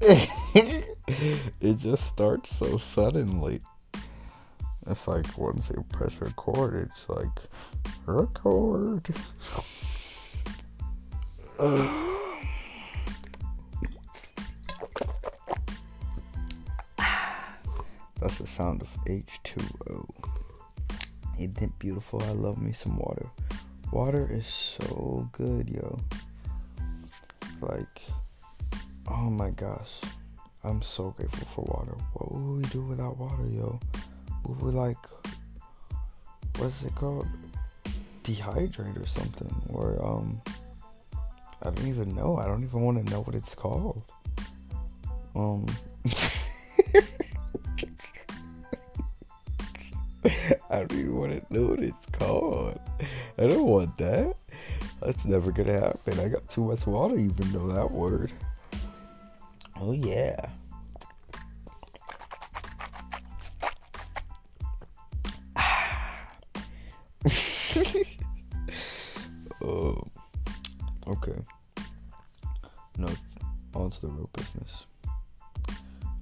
it just starts so suddenly. It's like once you press record, it's like record. That's the sound of H2O. Isn't it beautiful? I love me some water. Water is so good, yo. Like, oh my gosh. I'm so grateful for water. What would we do without water, yo? Would we like, what's it called? Dehydrate or something? Or, um, I don't even know. I don't even want to know what it's called. Um, I don't even want to know what it's called. I don't want that. That's never gonna happen. I got too much water even know that word. Oh yeah. oh, okay. No, on to the real business.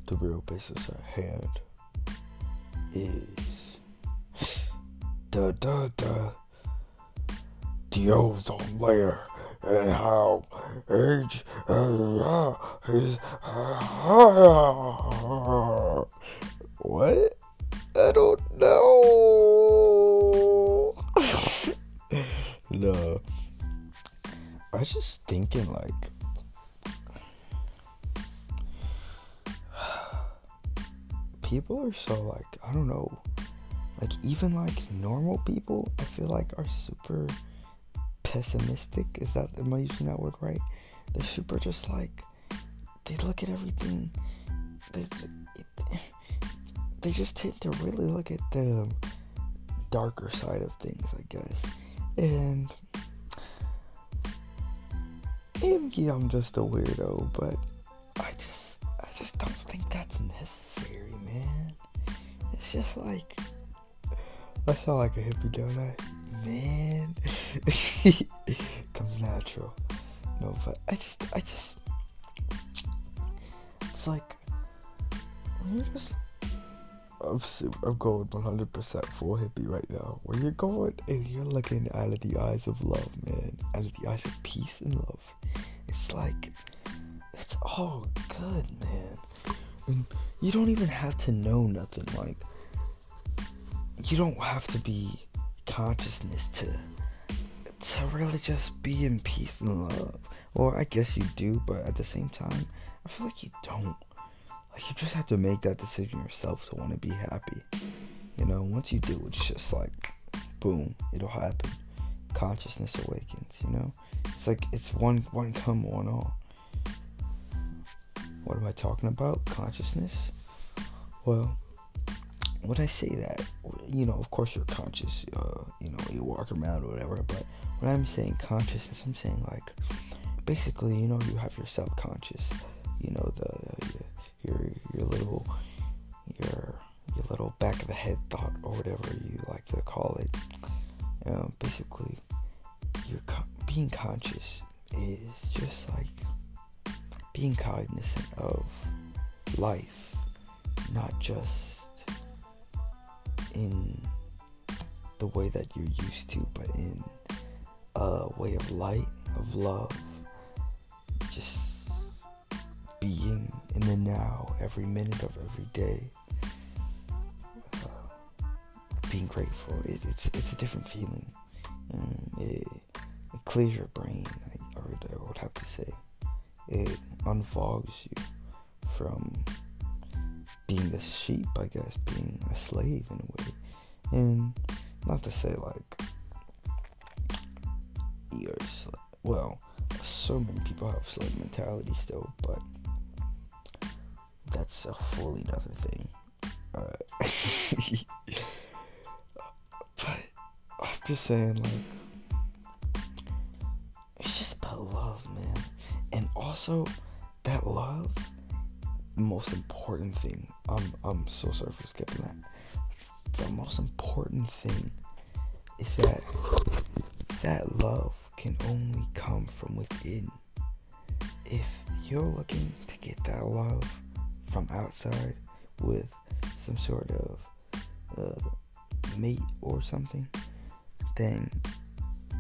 The real business at hand is the the the the ozone layer and how age uh, is what? I don't know. no, I was just thinking like. People are so like I don't know like even like normal people i feel like are super pessimistic? Is that am i using that word right? They're super just like they look at everything. They they just tend to really look at the darker side of things i guess. And maybe i'm just a weirdo but i just i just don't think that's necessary man. It's just like I sound like a hippie, don't I? Man. Comes natural. No, but I just, I just, it's like, you're just, I'm, I'm going 100% full hippie right now. Where you're going and you're looking out of the eyes of love, man. Out of the eyes of peace and love. It's like, it's all good, man. And you don't even have to know nothing. Like, you don't have to be consciousness to to really just be in peace and love. Or I guess you do, but at the same time, I feel like you don't. Like you just have to make that decision yourself to want to be happy. You know, once you do, it's just like boom, it'll happen. Consciousness awakens, you know? It's like it's one one come, one all. What am I talking about? Consciousness? Well, when I say that, you know, of course you're conscious, uh, you know, you walk around or whatever, but when I'm saying consciousness, I'm saying like, basically, you know, you have your subconscious, you know, the your your little your your little back of the head thought or whatever you like to call it. Um, basically, you're con- being conscious is just like being cognizant of life, not just in the way that you're used to, but in a way of light, of love, just being in the now, every minute of every day, uh, being grateful. It, it's it's a different feeling. Um, it, it, clears your brain. I, I would have to say, it unfogs you from being a sheep, I guess, being a slave in a way. And not to say like you're well, so many people have slave mentality still, but that's a fully another thing. Uh, but I'm just saying, like, it's just about love, man, and also that love most important thing. I'm I'm so sorry for skipping that. The most important thing is that that love can only come from within. if you're looking to get that love from outside with some sort of uh, mate or something, then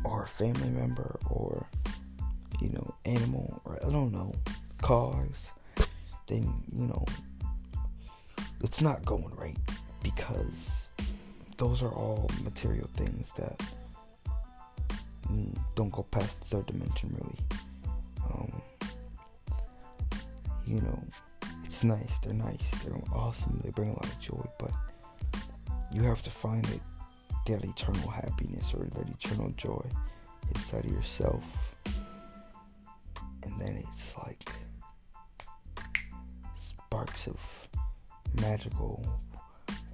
or family member or you know animal or I don't know cars, then you know it's not going right because those are all material things that don't go past the third dimension really. Um, you know, it's nice. They're nice. They're awesome. They bring a lot of joy, but you have to find it, that eternal happiness or that eternal joy inside of yourself. And then it's like sparks of magical,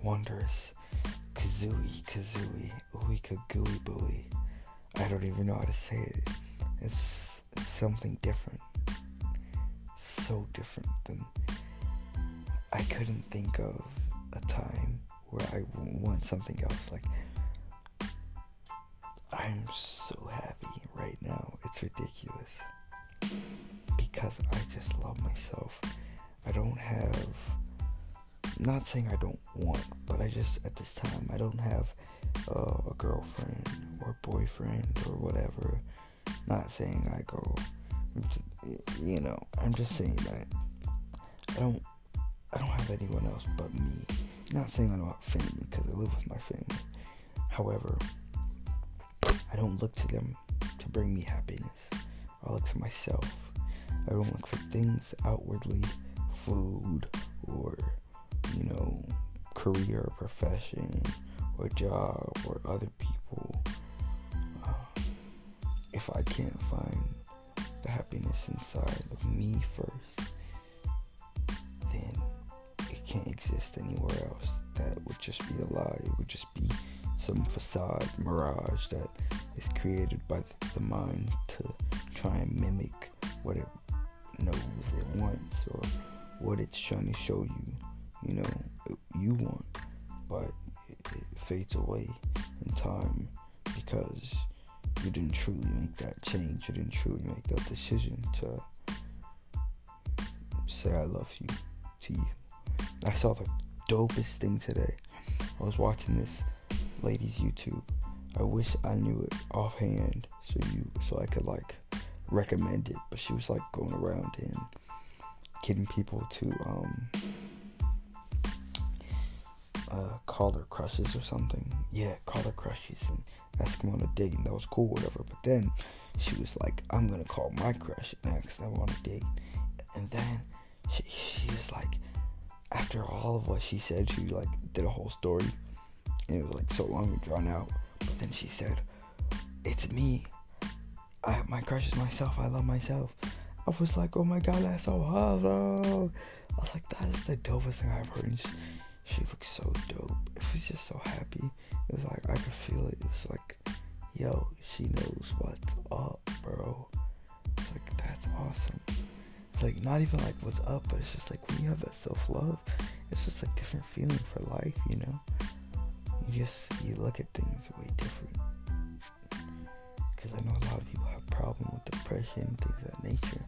wondrous kazooie, kazooie, ooey kagooey booey. I don't even know how to say it. It's, it's something different. So different than I couldn't think of a time where I want something else. Like I'm so happy right now. It's ridiculous. Because I just love myself. I don't have not saying I don't want, but I just at this time I don't have uh, a girlfriend or boyfriend or whatever. Not saying I go, you know. I'm just saying that I don't. I don't have anyone else but me. Not saying I don't have family because I live with my family. However, I don't look to them to bring me happiness. I look to myself. I don't look for things outwardly, food or you know, career, or profession, or job, or other people, uh, if I can't find the happiness inside of me first, then it can't exist anywhere else. That would just be a lie. It would just be some facade mirage that is created by the mind to try and mimic what it knows it wants or what it's trying to show you you know you want, but it, fades away in time because you didn't truly make that change. You didn't truly make that decision to say I love you to you. I saw the dopest thing today. I was watching this lady's YouTube. I wish I knew it offhand so you so I could like recommend it. But she was like going around and getting people to um uh, call their crushes or something. Yeah, call their crushes and ask them on a date, and that was cool, whatever. But then she was like, "I'm gonna call my crush and ask them on a date," and then she, she was like, after all of what she said, she like did a whole story, and it was like so long and drawn out. But then she said, "It's me. I my crush is myself. I love myself." I was like, "Oh my god, that's so awesome!" I was like, "That is the dopest thing I've heard." And she, she so dope. It was just so happy. It was like I could feel it. It was like, yo, she knows what's up, bro. It's like that's awesome. It's like not even like what's up, but it's just like when you have that self love, it's just like different feeling for life, you know. You just you look at things way different. Because I know a lot of people have problem with depression, things of that nature,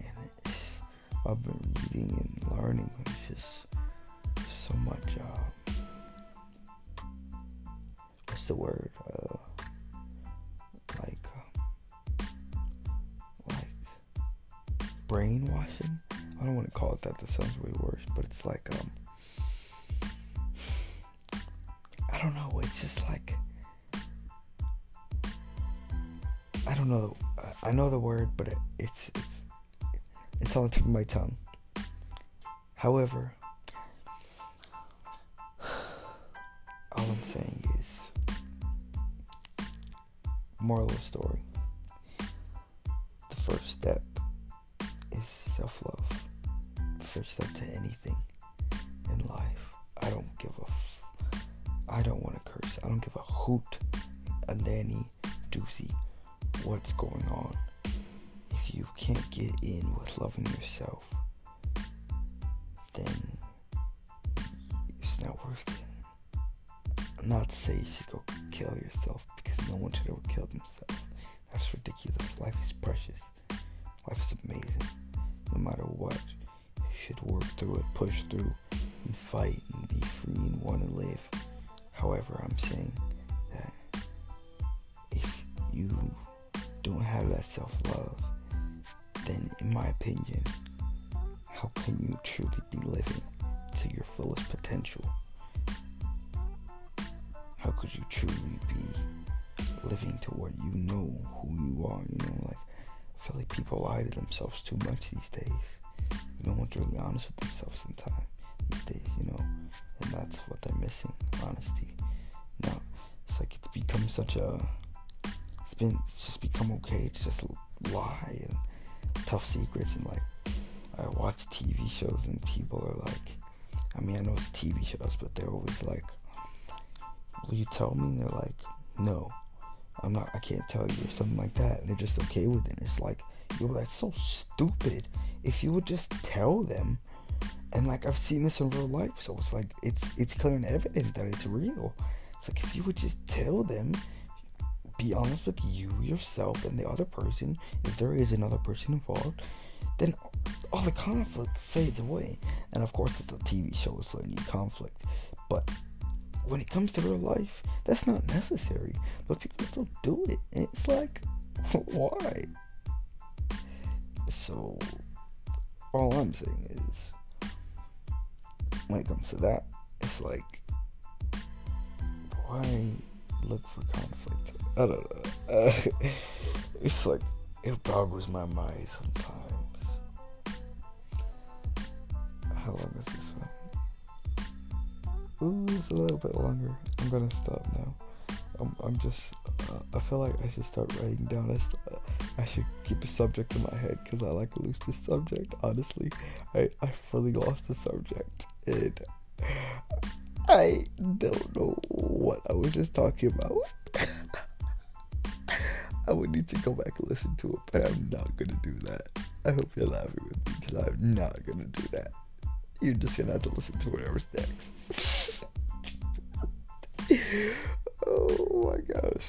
and it's, I've been reading and learning. but It's just so much. Uh, what's the word? Uh, like, uh, like brainwashing. I don't want to call it that. That sounds way worse. But it's like, um, I don't know. It's just like. I don't know. I know the word, but it, it's it's it's on the tip of my tongue. However, all I'm saying is, moral of story. Get in with loving yourself, then it's not worth it not to say you should go kill yourself because no one should ever kill themselves. That's ridiculous. Life is precious. Life is amazing. No matter what, you should work through it, push through and fight and be free and want to live. However, I'm saying that if you don't have that self love, in my opinion, how can you truly be living to your fullest potential? How could you truly be living to what you know who you are? You know, like I feel like people lie to themselves too much these days. You know one's really honest with themselves sometimes these days, you know, and that's what they're missing, honesty. Now, it's like it's become such a, it's been, it's just become okay to just lie and tough secrets and like, I watch TV shows and people are like, I mean, I know it's TV shows, but they're always like, will you tell me? And they're like, no, I'm not, I can't tell you or something like that. And they're just okay with it. It's like, yo, that's so stupid. If you would just tell them, and like I've seen this in real life, so it's like it's it's clear and evident that it's real. It's like if you would just tell them, be honest with you, yourself, and the other person, if there is another person involved, then all the conflict fades away. And of course, it's a TV show, so need conflict. But when it comes to real life, that's not necessary. But people still do it, and it's like, why? So, all I'm saying is when it comes to that, it's like, why look for conflict? I don't know. Uh, it's like, it boggles my mind sometimes. How long is this one? Ooh, it's a little bit longer. I'm gonna stop now. I'm, I'm just, uh, I feel like I should start writing down. I, st- I should keep a subject in my head because I like to lose the subject. Honestly, I, I fully lost the subject. And I don't know what I was just talking about. I would need to go back and listen to it, but I'm not gonna do that. I hope you're laughing with me because I'm not gonna do that. You're just gonna have to listen to whatever's next. oh my gosh.